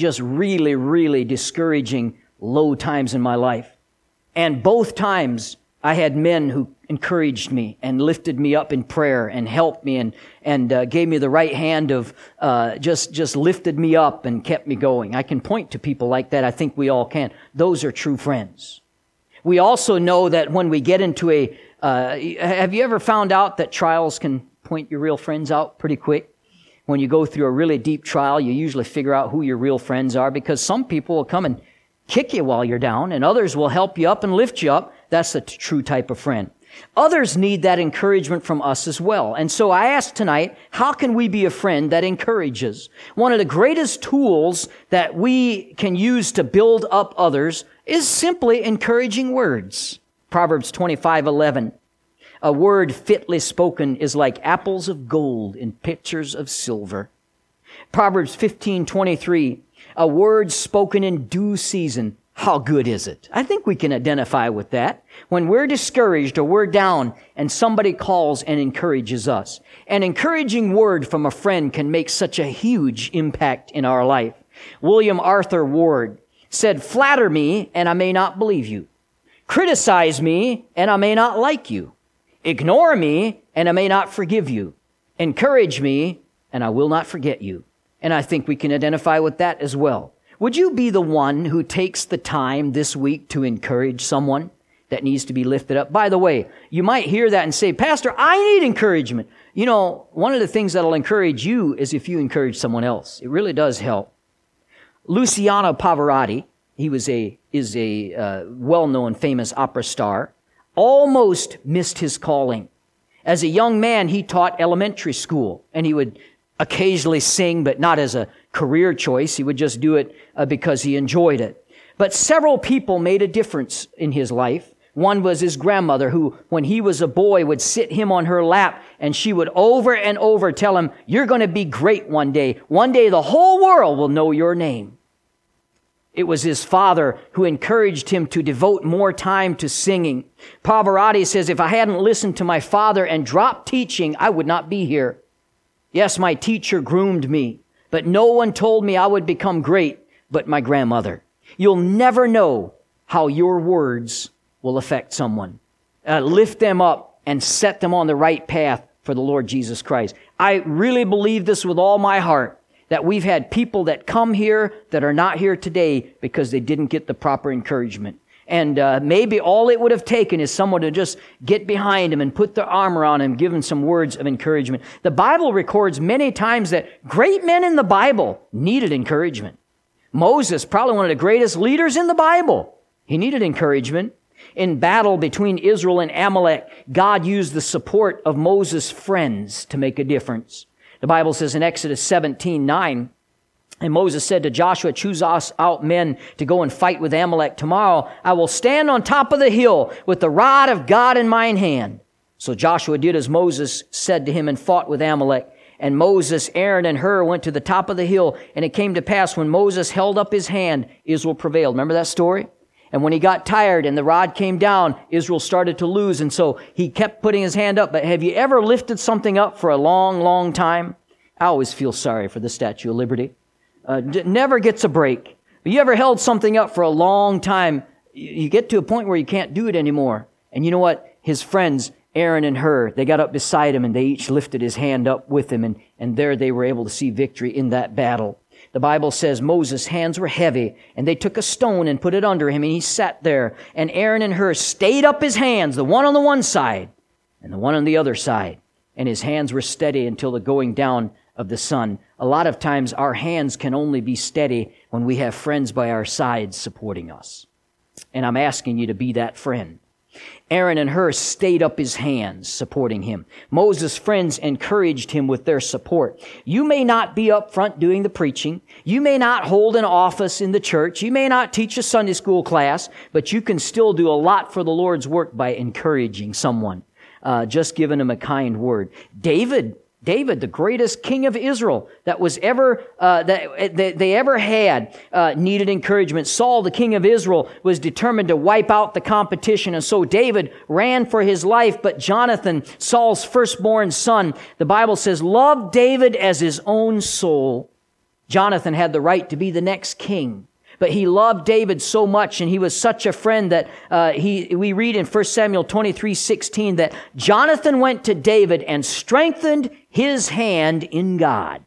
just really, really discouraging low times in my life. And both times I had men who encouraged me and lifted me up in prayer and helped me and, and uh, gave me the right hand of uh, just, just lifted me up and kept me going. I can point to people like that. I think we all can. Those are true friends. We also know that when we get into a, uh, have you ever found out that trials can point your real friends out pretty quick? When you go through a really deep trial, you usually figure out who your real friends are because some people will come and kick you while you're down and others will help you up and lift you up that's a true type of friend. Others need that encouragement from us as well. And so I ask tonight, how can we be a friend that encourages? One of the greatest tools that we can use to build up others is simply encouraging words. Proverbs 25, 11. A word fitly spoken is like apples of gold in pictures of silver. Proverbs 15:23 A word spoken in due season how good is it? I think we can identify with that. When we're discouraged or we're down and somebody calls and encourages us. An encouraging word from a friend can make such a huge impact in our life. William Arthur Ward said, flatter me and I may not believe you. Criticize me and I may not like you. Ignore me and I may not forgive you. Encourage me and I will not forget you. And I think we can identify with that as well. Would you be the one who takes the time this week to encourage someone that needs to be lifted up? By the way, you might hear that and say, Pastor, I need encouragement. You know, one of the things that'll encourage you is if you encourage someone else. It really does help. Luciano Pavarotti, he was a, is a uh, well-known famous opera star, almost missed his calling. As a young man, he taught elementary school and he would occasionally sing, but not as a career choice. He would just do it uh, because he enjoyed it. But several people made a difference in his life. One was his grandmother who, when he was a boy, would sit him on her lap and she would over and over tell him, you're going to be great one day. One day the whole world will know your name. It was his father who encouraged him to devote more time to singing. Pavarotti says, if I hadn't listened to my father and dropped teaching, I would not be here. Yes, my teacher groomed me. But no one told me I would become great but my grandmother. You'll never know how your words will affect someone. Uh, lift them up and set them on the right path for the Lord Jesus Christ. I really believe this with all my heart that we've had people that come here that are not here today because they didn't get the proper encouragement. And uh, maybe all it would have taken is someone to just get behind him and put their arm around him, give him some words of encouragement. The Bible records many times that great men in the Bible needed encouragement. Moses, probably one of the greatest leaders in the Bible, he needed encouragement. In battle between Israel and Amalek, God used the support of Moses' friends to make a difference. The Bible says in Exodus 17, 9, and Moses said to Joshua, choose us out men to go and fight with Amalek. Tomorrow I will stand on top of the hill with the rod of God in mine hand. So Joshua did as Moses said to him and fought with Amalek. And Moses, Aaron, and Hur went to the top of the hill. And it came to pass when Moses held up his hand, Israel prevailed. Remember that story? And when he got tired and the rod came down, Israel started to lose. And so he kept putting his hand up. But have you ever lifted something up for a long, long time? I always feel sorry for the Statue of Liberty uh, never gets a break. But you ever held something up for a long time? You get to a point where you can't do it anymore. And you know what? His friends, Aaron and Hur, they got up beside him and they each lifted his hand up with him. And, and there they were able to see victory in that battle. The Bible says Moses' hands were heavy and they took a stone and put it under him and he sat there. And Aaron and Hur stayed up his hands, the one on the one side and the one on the other side. And his hands were steady until the going down of the sun. A lot of times our hands can only be steady when we have friends by our sides supporting us. And I'm asking you to be that friend. Aaron and Hur stayed up his hands supporting him. Moses' friends encouraged him with their support. You may not be up front doing the preaching. You may not hold an office in the church. You may not teach a Sunday school class, but you can still do a lot for the Lord's work by encouraging someone. Uh, just giving them a kind word. David David, the greatest king of Israel that was ever uh, that, they ever had, uh, needed encouragement. Saul, the king of Israel, was determined to wipe out the competition, and so David ran for his life. But Jonathan, Saul's firstborn son, the Bible says, loved David as his own soul. Jonathan had the right to be the next king. But he loved David so much and he was such a friend that uh, he, we read in 1 Samuel 23, 16 that Jonathan went to David and strengthened his hand in God.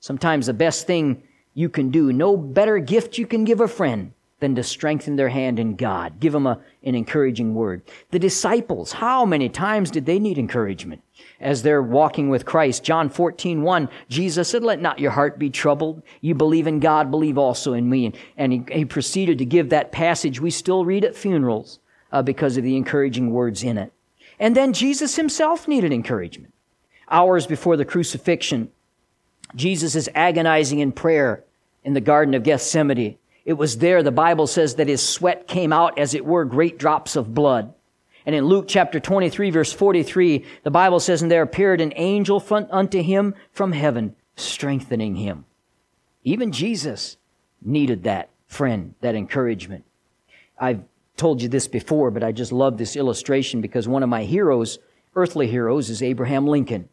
Sometimes the best thing you can do, no better gift you can give a friend than to strengthen their hand in God. Give them a, an encouraging word. The disciples, how many times did they need encouragement as they're walking with Christ? John 14, 1, Jesus said, Let not your heart be troubled. You believe in God, believe also in me. And he, he proceeded to give that passage we still read at funerals uh, because of the encouraging words in it. And then Jesus himself needed encouragement. Hours before the crucifixion, Jesus is agonizing in prayer in the Garden of Gethsemane. It was there, the Bible says, that his sweat came out as it were great drops of blood. And in Luke chapter 23, verse 43, the Bible says, And there appeared an angel unto him from heaven, strengthening him. Even Jesus needed that friend, that encouragement. I've told you this before, but I just love this illustration because one of my heroes, earthly heroes, is Abraham Lincoln.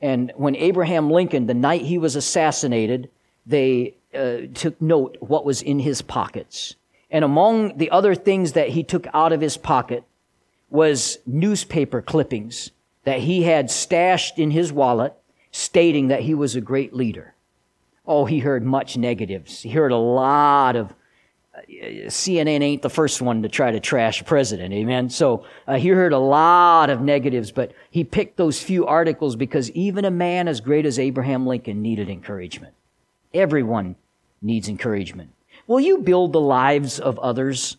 And when Abraham Lincoln, the night he was assassinated, they uh, took note what was in his pockets. And among the other things that he took out of his pocket was newspaper clippings that he had stashed in his wallet stating that he was a great leader. Oh, he heard much negatives. He heard a lot of uh, CNN ain't the first one to try to trash a president, amen? So uh, he heard a lot of negatives, but he picked those few articles because even a man as great as Abraham Lincoln needed encouragement. Everyone needs encouragement. Will you build the lives of others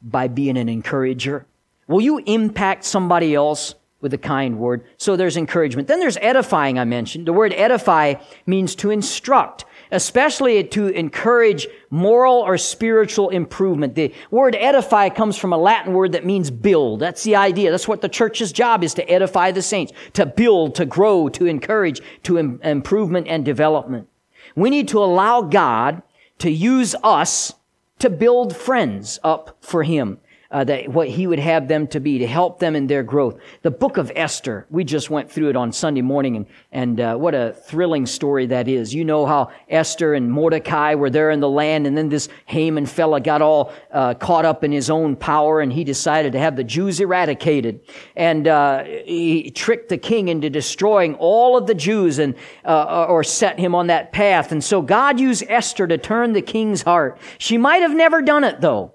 by being an encourager? Will you impact somebody else with a kind word? So there's encouragement. Then there's edifying, I mentioned. The word edify means to instruct, especially to encourage moral or spiritual improvement. The word edify comes from a Latin word that means build. That's the idea. That's what the church's job is to edify the saints, to build, to grow, to encourage, to Im- improvement and development. We need to allow God to use us to build friends up for Him uh, that what he would have them to be to help them in their growth. The book of Esther, we just went through it on Sunday morning, and and uh, what a thrilling story that is. You know how Esther and Mordecai were there in the land, and then this Haman fella got all uh, caught up in his own power, and he decided to have the Jews eradicated, and uh, he tricked the king into destroying all of the Jews, and uh, or set him on that path. And so God used Esther to turn the king's heart. She might have never done it though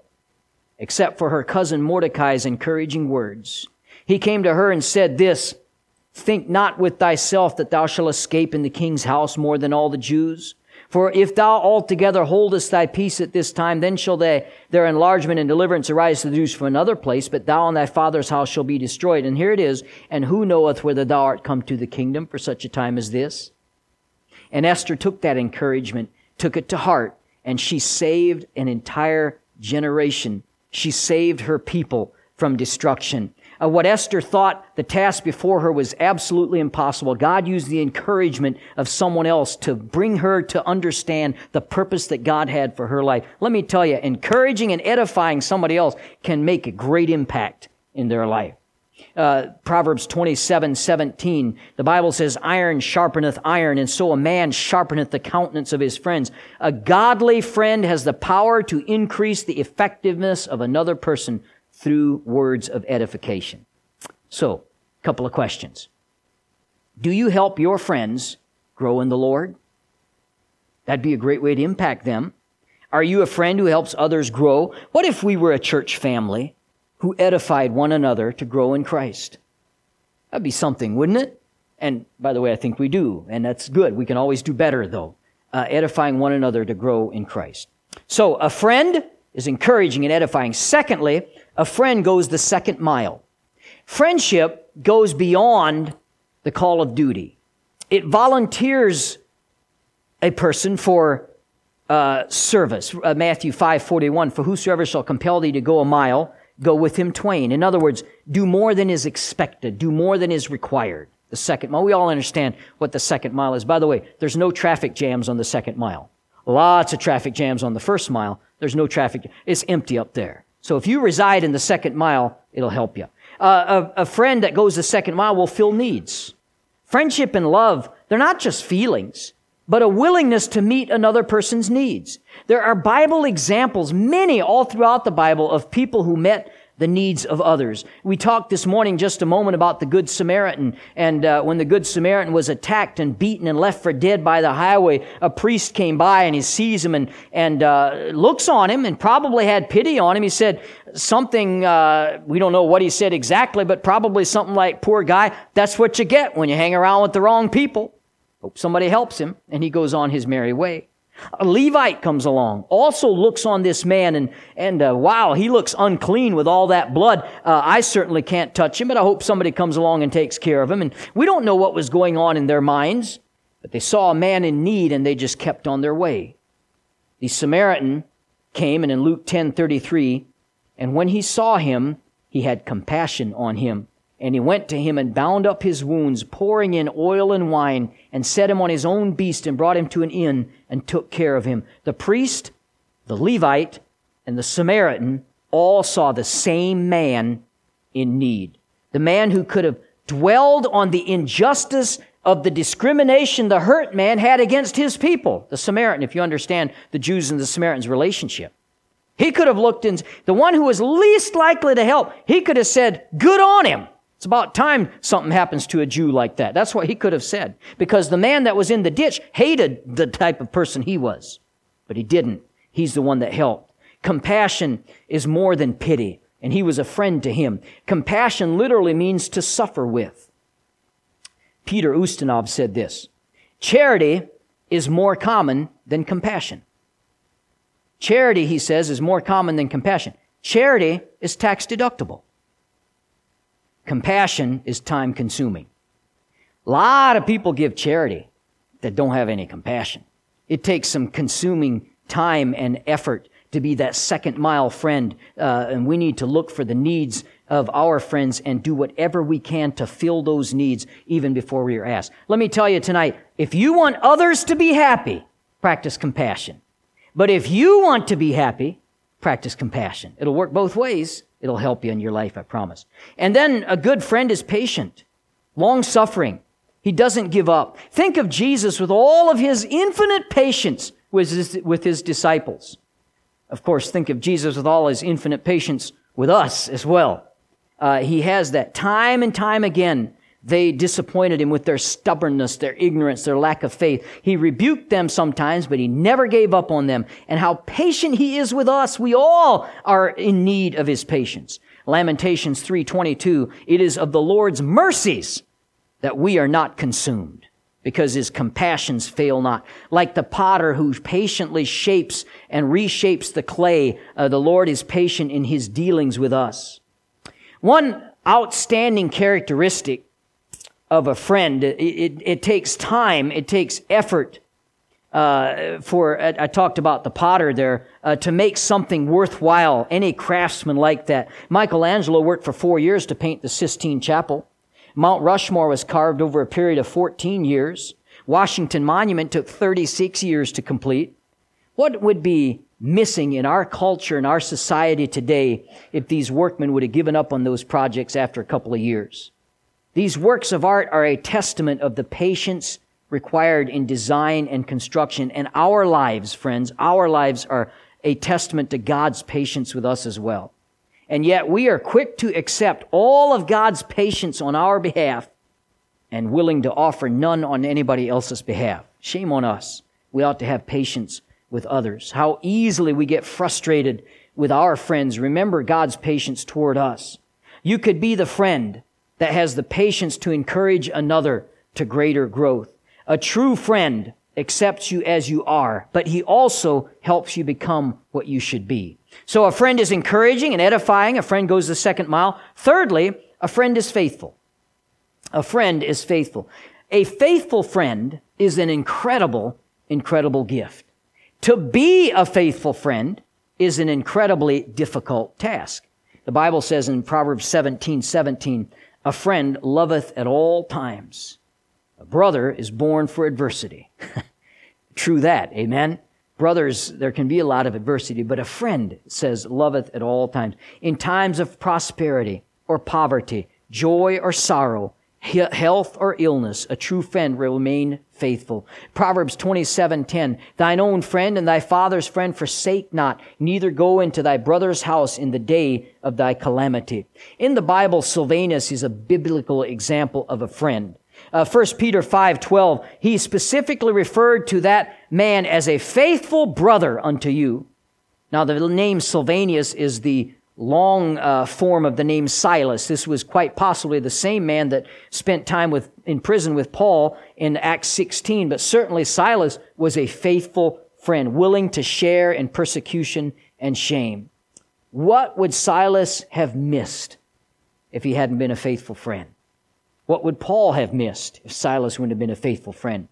except for her cousin Mordecai's encouraging words. He came to her and said this, Think not with thyself that thou shalt escape in the king's house more than all the Jews. For if thou altogether holdest thy peace at this time, then shall they, their enlargement and deliverance arise to the Jews from another place, but thou and thy father's house shall be destroyed. And here it is, and who knoweth whether thou art come to the kingdom for such a time as this? And Esther took that encouragement, took it to heart, and she saved an entire generation she saved her people from destruction. Uh, what Esther thought the task before her was absolutely impossible. God used the encouragement of someone else to bring her to understand the purpose that God had for her life. Let me tell you, encouraging and edifying somebody else can make a great impact in their life. Uh, Proverbs 27, 17, the Bible says, iron sharpeneth iron, and so a man sharpeneth the countenance of his friends. A godly friend has the power to increase the effectiveness of another person through words of edification. So, a couple of questions. Do you help your friends grow in the Lord? That'd be a great way to impact them. Are you a friend who helps others grow? What if we were a church family who edified one another to grow in Christ. That'd be something, wouldn't it? And by the way, I think we do, and that's good. We can always do better, though, uh, edifying one another to grow in Christ. So, a friend is encouraging and edifying. Secondly, a friend goes the second mile. Friendship goes beyond the call of duty. It volunteers a person for uh, service. Uh, Matthew 5 41, for whosoever shall compel thee to go a mile, go with him twain. In other words, do more than is expected, do more than is required. The second mile, we all understand what the second mile is. By the way, there's no traffic jams on the second mile. Lots of traffic jams on the first mile. There's no traffic. It's empty up there. So if you reside in the second mile, it'll help you. Uh, a, a friend that goes the second mile will fill needs. Friendship and love, they're not just feelings, but a willingness to meet another person's needs. There are Bible examples, many all throughout the Bible, of people who met the needs of others. We talked this morning just a moment about the Good Samaritan, and uh, when the Good Samaritan was attacked and beaten and left for dead by the highway, a priest came by and he sees him and and uh, looks on him and probably had pity on him. He said something uh, we don't know what he said exactly, but probably something like, "Poor guy, that's what you get when you hang around with the wrong people." Hope somebody helps him, and he goes on his merry way. A Levite comes along, also looks on this man, and, and uh, wow, he looks unclean with all that blood. Uh, I certainly can't touch him, but I hope somebody comes along and takes care of him. And we don't know what was going on in their minds, but they saw a man in need and they just kept on their way. The Samaritan came, and in Luke 10 33, and when he saw him, he had compassion on him and he went to him and bound up his wounds, pouring in oil and wine, and set him on his own beast and brought him to an inn and took care of him. The priest, the Levite, and the Samaritan all saw the same man in need. The man who could have dwelled on the injustice of the discrimination the hurt man had against his people. The Samaritan, if you understand the Jews and the Samaritans' relationship. He could have looked in, the one who was least likely to help, he could have said, good on him. It's about time something happens to a Jew like that. That's what he could have said. Because the man that was in the ditch hated the type of person he was. But he didn't. He's the one that helped. Compassion is more than pity, and he was a friend to him. Compassion literally means to suffer with. Peter Ustinov said this Charity is more common than compassion. Charity, he says, is more common than compassion. Charity is tax deductible. Compassion is time consuming. A lot of people give charity that don't have any compassion. It takes some consuming time and effort to be that second mile friend, uh, and we need to look for the needs of our friends and do whatever we can to fill those needs even before we are asked. Let me tell you tonight, if you want others to be happy, practice compassion. But if you want to be happy, practice compassion. It'll work both ways. It'll help you in your life, I promise. And then a good friend is patient, long suffering. He doesn't give up. Think of Jesus with all of his infinite patience with his, with his disciples. Of course, think of Jesus with all his infinite patience with us as well. Uh, he has that time and time again. They disappointed him with their stubbornness, their ignorance, their lack of faith. He rebuked them sometimes, but he never gave up on them. And how patient he is with us. We all are in need of his patience. Lamentations 3:22, it is of the Lord's mercies that we are not consumed because his compassions fail not. Like the potter who patiently shapes and reshapes the clay, uh, the Lord is patient in his dealings with us. One outstanding characteristic of a friend. It, it, it takes time, it takes effort. Uh, for I, I, talked about the potter there uh, to make something worthwhile. Any craftsman like that. Michelangelo worked for four years to paint the Sistine Chapel. Mount Rushmore was carved over a period of 14 years. Washington Monument took 36 years to complete. What would be missing in our culture and our society today if these workmen would have given up on those projects after a couple of years? These works of art are a testament of the patience required in design and construction. And our lives, friends, our lives are a testament to God's patience with us as well. And yet we are quick to accept all of God's patience on our behalf and willing to offer none on anybody else's behalf. Shame on us. We ought to have patience with others. How easily we get frustrated with our friends. Remember God's patience toward us. You could be the friend that has the patience to encourage another to greater growth. A true friend accepts you as you are, but he also helps you become what you should be. So a friend is encouraging and edifying. A friend goes the second mile. Thirdly, a friend is faithful. A friend is faithful. A faithful friend is an incredible, incredible gift. To be a faithful friend is an incredibly difficult task. The Bible says in Proverbs 17, 17, a friend loveth at all times. A brother is born for adversity. True that, amen? Brothers, there can be a lot of adversity, but a friend says loveth at all times. In times of prosperity or poverty, joy or sorrow, health or illness, a true friend will remain faithful. Proverbs 27:10 Thine own friend and thy father's friend forsake not, neither go into thy brother's house in the day of thy calamity. In the Bible, Silvanus is a biblical example of a friend. Uh, 1 Peter 5:12 he specifically referred to that man as a faithful brother unto you. Now the name Silvanus is the long uh, form of the name Silas. This was quite possibly the same man that spent time with, in prison with Paul in Acts 16, but certainly Silas was a faithful friend, willing to share in persecution and shame. What would Silas have missed if he hadn't been a faithful friend? What would Paul have missed if Silas wouldn't have been a faithful friend?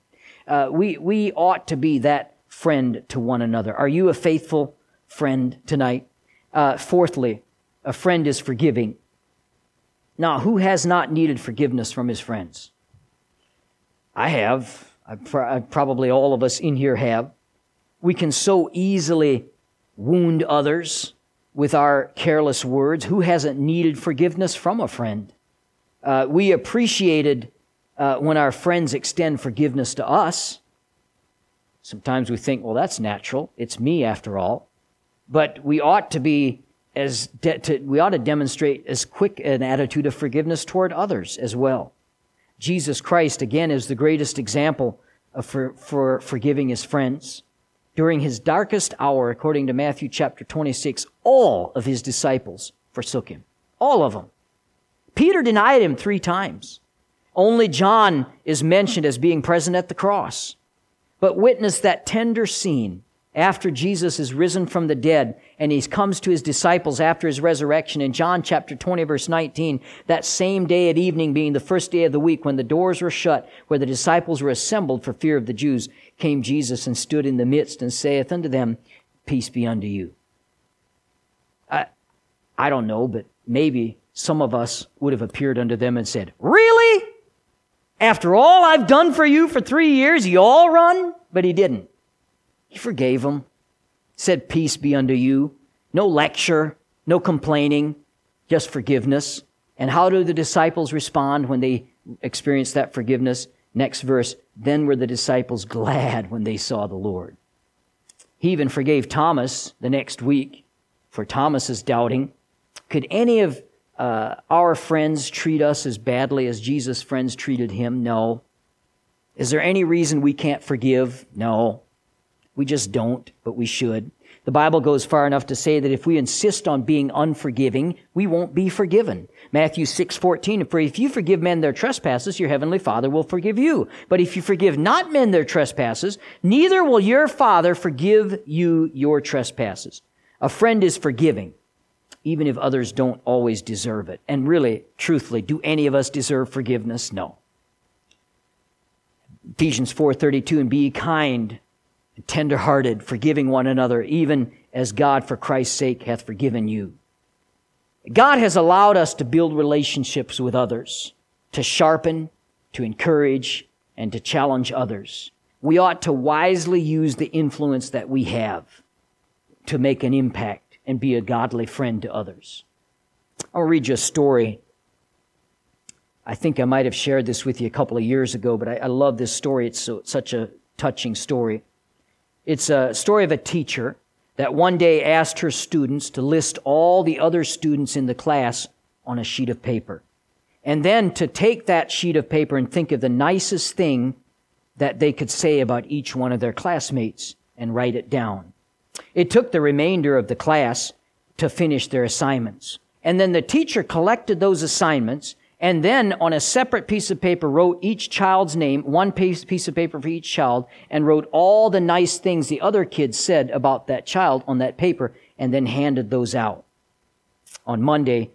Uh, we, we ought to be that friend to one another. Are you a faithful friend tonight? Uh, fourthly, a friend is forgiving. Now, who has not needed forgiveness from his friends? I have. I probably all of us in here have. We can so easily wound others with our careless words. Who hasn't needed forgiveness from a friend? Uh, we appreciated uh, when our friends extend forgiveness to us. Sometimes we think, well, that's natural. It's me after all but we ought to be as de- to, we ought to demonstrate as quick an attitude of forgiveness toward others as well. Jesus Christ again is the greatest example for, for forgiving his friends. During his darkest hour, according to Matthew chapter 26, all of his disciples forsook him. All of them. Peter denied him three times. Only John is mentioned as being present at the cross. But witness that tender scene after Jesus is risen from the dead and he comes to his disciples after his resurrection in John chapter 20 verse 19, that same day at evening being the first day of the week when the doors were shut, where the disciples were assembled for fear of the Jews, came Jesus and stood in the midst and saith unto them, Peace be unto you. I, I don't know, but maybe some of us would have appeared unto them and said, Really? After all I've done for you for three years, you all run? But he didn't. He forgave them, said, Peace be unto you. No lecture, no complaining, just forgiveness. And how do the disciples respond when they experience that forgiveness? Next verse, then were the disciples glad when they saw the Lord. He even forgave Thomas the next week for Thomas's doubting. Could any of uh, our friends treat us as badly as Jesus' friends treated him? No. Is there any reason we can't forgive? No. We just don't, but we should. The Bible goes far enough to say that if we insist on being unforgiving, we won't be forgiven. Matthew 6:14 For if you forgive men their trespasses, your heavenly Father will forgive you. But if you forgive not men their trespasses, neither will your Father forgive you your trespasses. A friend is forgiving, even if others don't always deserve it. And really, truthfully, do any of us deserve forgiveness? No. Ephesians 4:32 and be kind tenderhearted, forgiving one another, even as God, for Christ's sake, hath forgiven you. God has allowed us to build relationships with others, to sharpen, to encourage, and to challenge others. We ought to wisely use the influence that we have to make an impact and be a godly friend to others. I'll read you a story. I think I might have shared this with you a couple of years ago, but I, I love this story. It's so, such a touching story. It's a story of a teacher that one day asked her students to list all the other students in the class on a sheet of paper. And then to take that sheet of paper and think of the nicest thing that they could say about each one of their classmates and write it down. It took the remainder of the class to finish their assignments. And then the teacher collected those assignments and then on a separate piece of paper wrote each child's name, one piece, of paper for each child, and wrote all the nice things the other kids said about that child on that paper, and then handed those out. On Monday,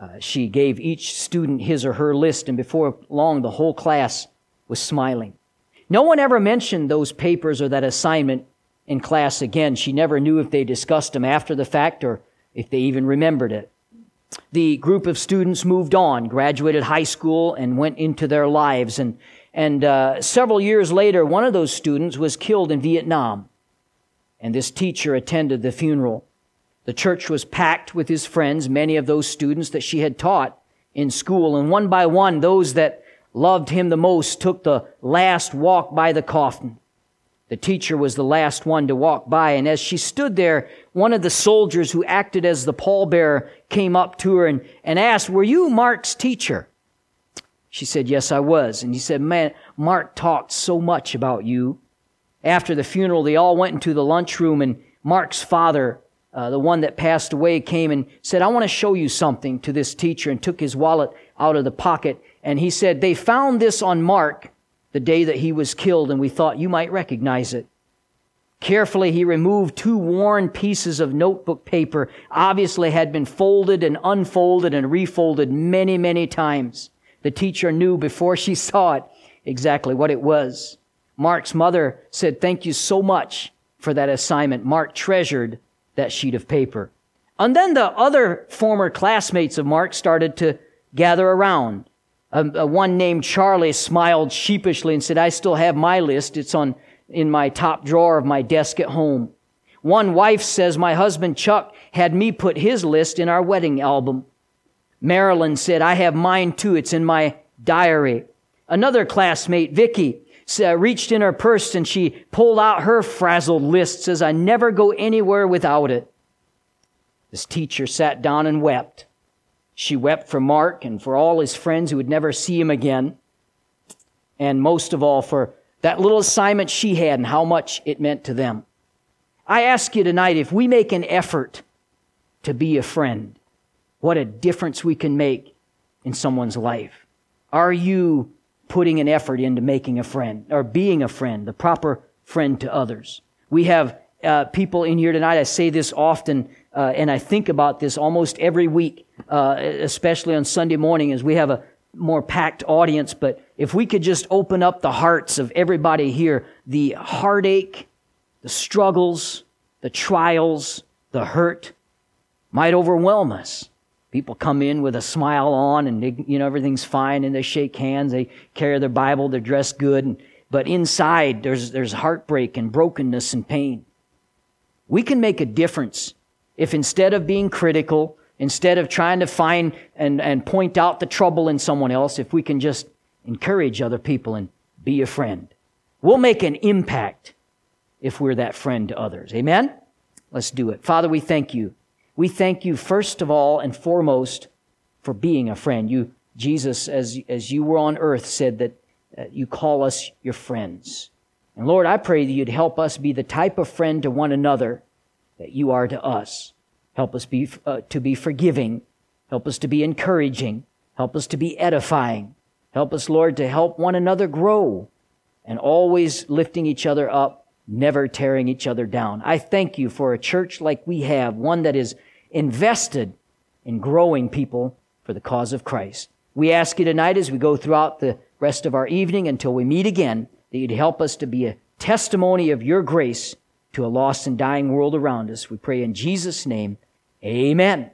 uh, she gave each student his or her list, and before long, the whole class was smiling. No one ever mentioned those papers or that assignment in class again. She never knew if they discussed them after the fact or if they even remembered it. The group of students moved on, graduated high school, and went into their lives. And, and uh, several years later, one of those students was killed in Vietnam. And this teacher attended the funeral. The church was packed with his friends, many of those students that she had taught in school. And one by one, those that loved him the most took the last walk by the coffin. The teacher was the last one to walk by, and as she stood there, one of the soldiers who acted as the pallbearer came up to her and, and asked, Were you Mark's teacher? She said, Yes, I was. And he said, Man, Mark talked so much about you. After the funeral, they all went into the lunchroom, and Mark's father, uh, the one that passed away, came and said, I want to show you something to this teacher, and took his wallet out of the pocket. And he said, They found this on Mark the day that he was killed, and we thought you might recognize it. Carefully, he removed two worn pieces of notebook paper, obviously had been folded and unfolded and refolded many, many times. The teacher knew before she saw it exactly what it was. Mark's mother said, Thank you so much for that assignment. Mark treasured that sheet of paper. And then the other former classmates of Mark started to gather around. Uh, one named Charlie smiled sheepishly and said, I still have my list. It's on in my top drawer of my desk at home. One wife says my husband Chuck had me put his list in our wedding album. Marilyn said, I have mine too. It's in my diary. Another classmate, Vicky, reached in her purse and she pulled out her frazzled list, says, I never go anywhere without it. This teacher sat down and wept. She wept for Mark and for all his friends who would never see him again. And most of all, for that little assignment she had and how much it meant to them. I ask you tonight if we make an effort to be a friend, what a difference we can make in someone's life. Are you putting an effort into making a friend or being a friend, the proper friend to others? We have uh, people in here tonight. I say this often, uh, and I think about this almost every week, uh, especially on Sunday morning, as we have a more packed audience. But if we could just open up the hearts of everybody here, the heartache, the struggles, the trials, the hurt might overwhelm us. People come in with a smile on and they, you know everything's fine and they shake hands, they carry their Bible, they're dressed good, and, but inside there's there's heartbreak and brokenness and pain. We can make a difference if instead of being critical, instead of trying to find and, and point out the trouble in someone else, if we can just encourage other people and be a friend. We'll make an impact if we're that friend to others. Amen? Let's do it. Father, we thank you. We thank you first of all and foremost for being a friend. You, Jesus, as, as you were on earth, said that uh, you call us your friends. And Lord, I pray that you'd help us be the type of friend to one another that you are to us. Help us be, uh, to be forgiving. Help us to be encouraging. Help us to be edifying. Help us, Lord, to help one another grow and always lifting each other up, never tearing each other down. I thank you for a church like we have, one that is invested in growing people for the cause of Christ. We ask you tonight as we go throughout the rest of our evening until we meet again that you'd help us to be a testimony of your grace to a lost and dying world around us. We pray in Jesus' name. Amen.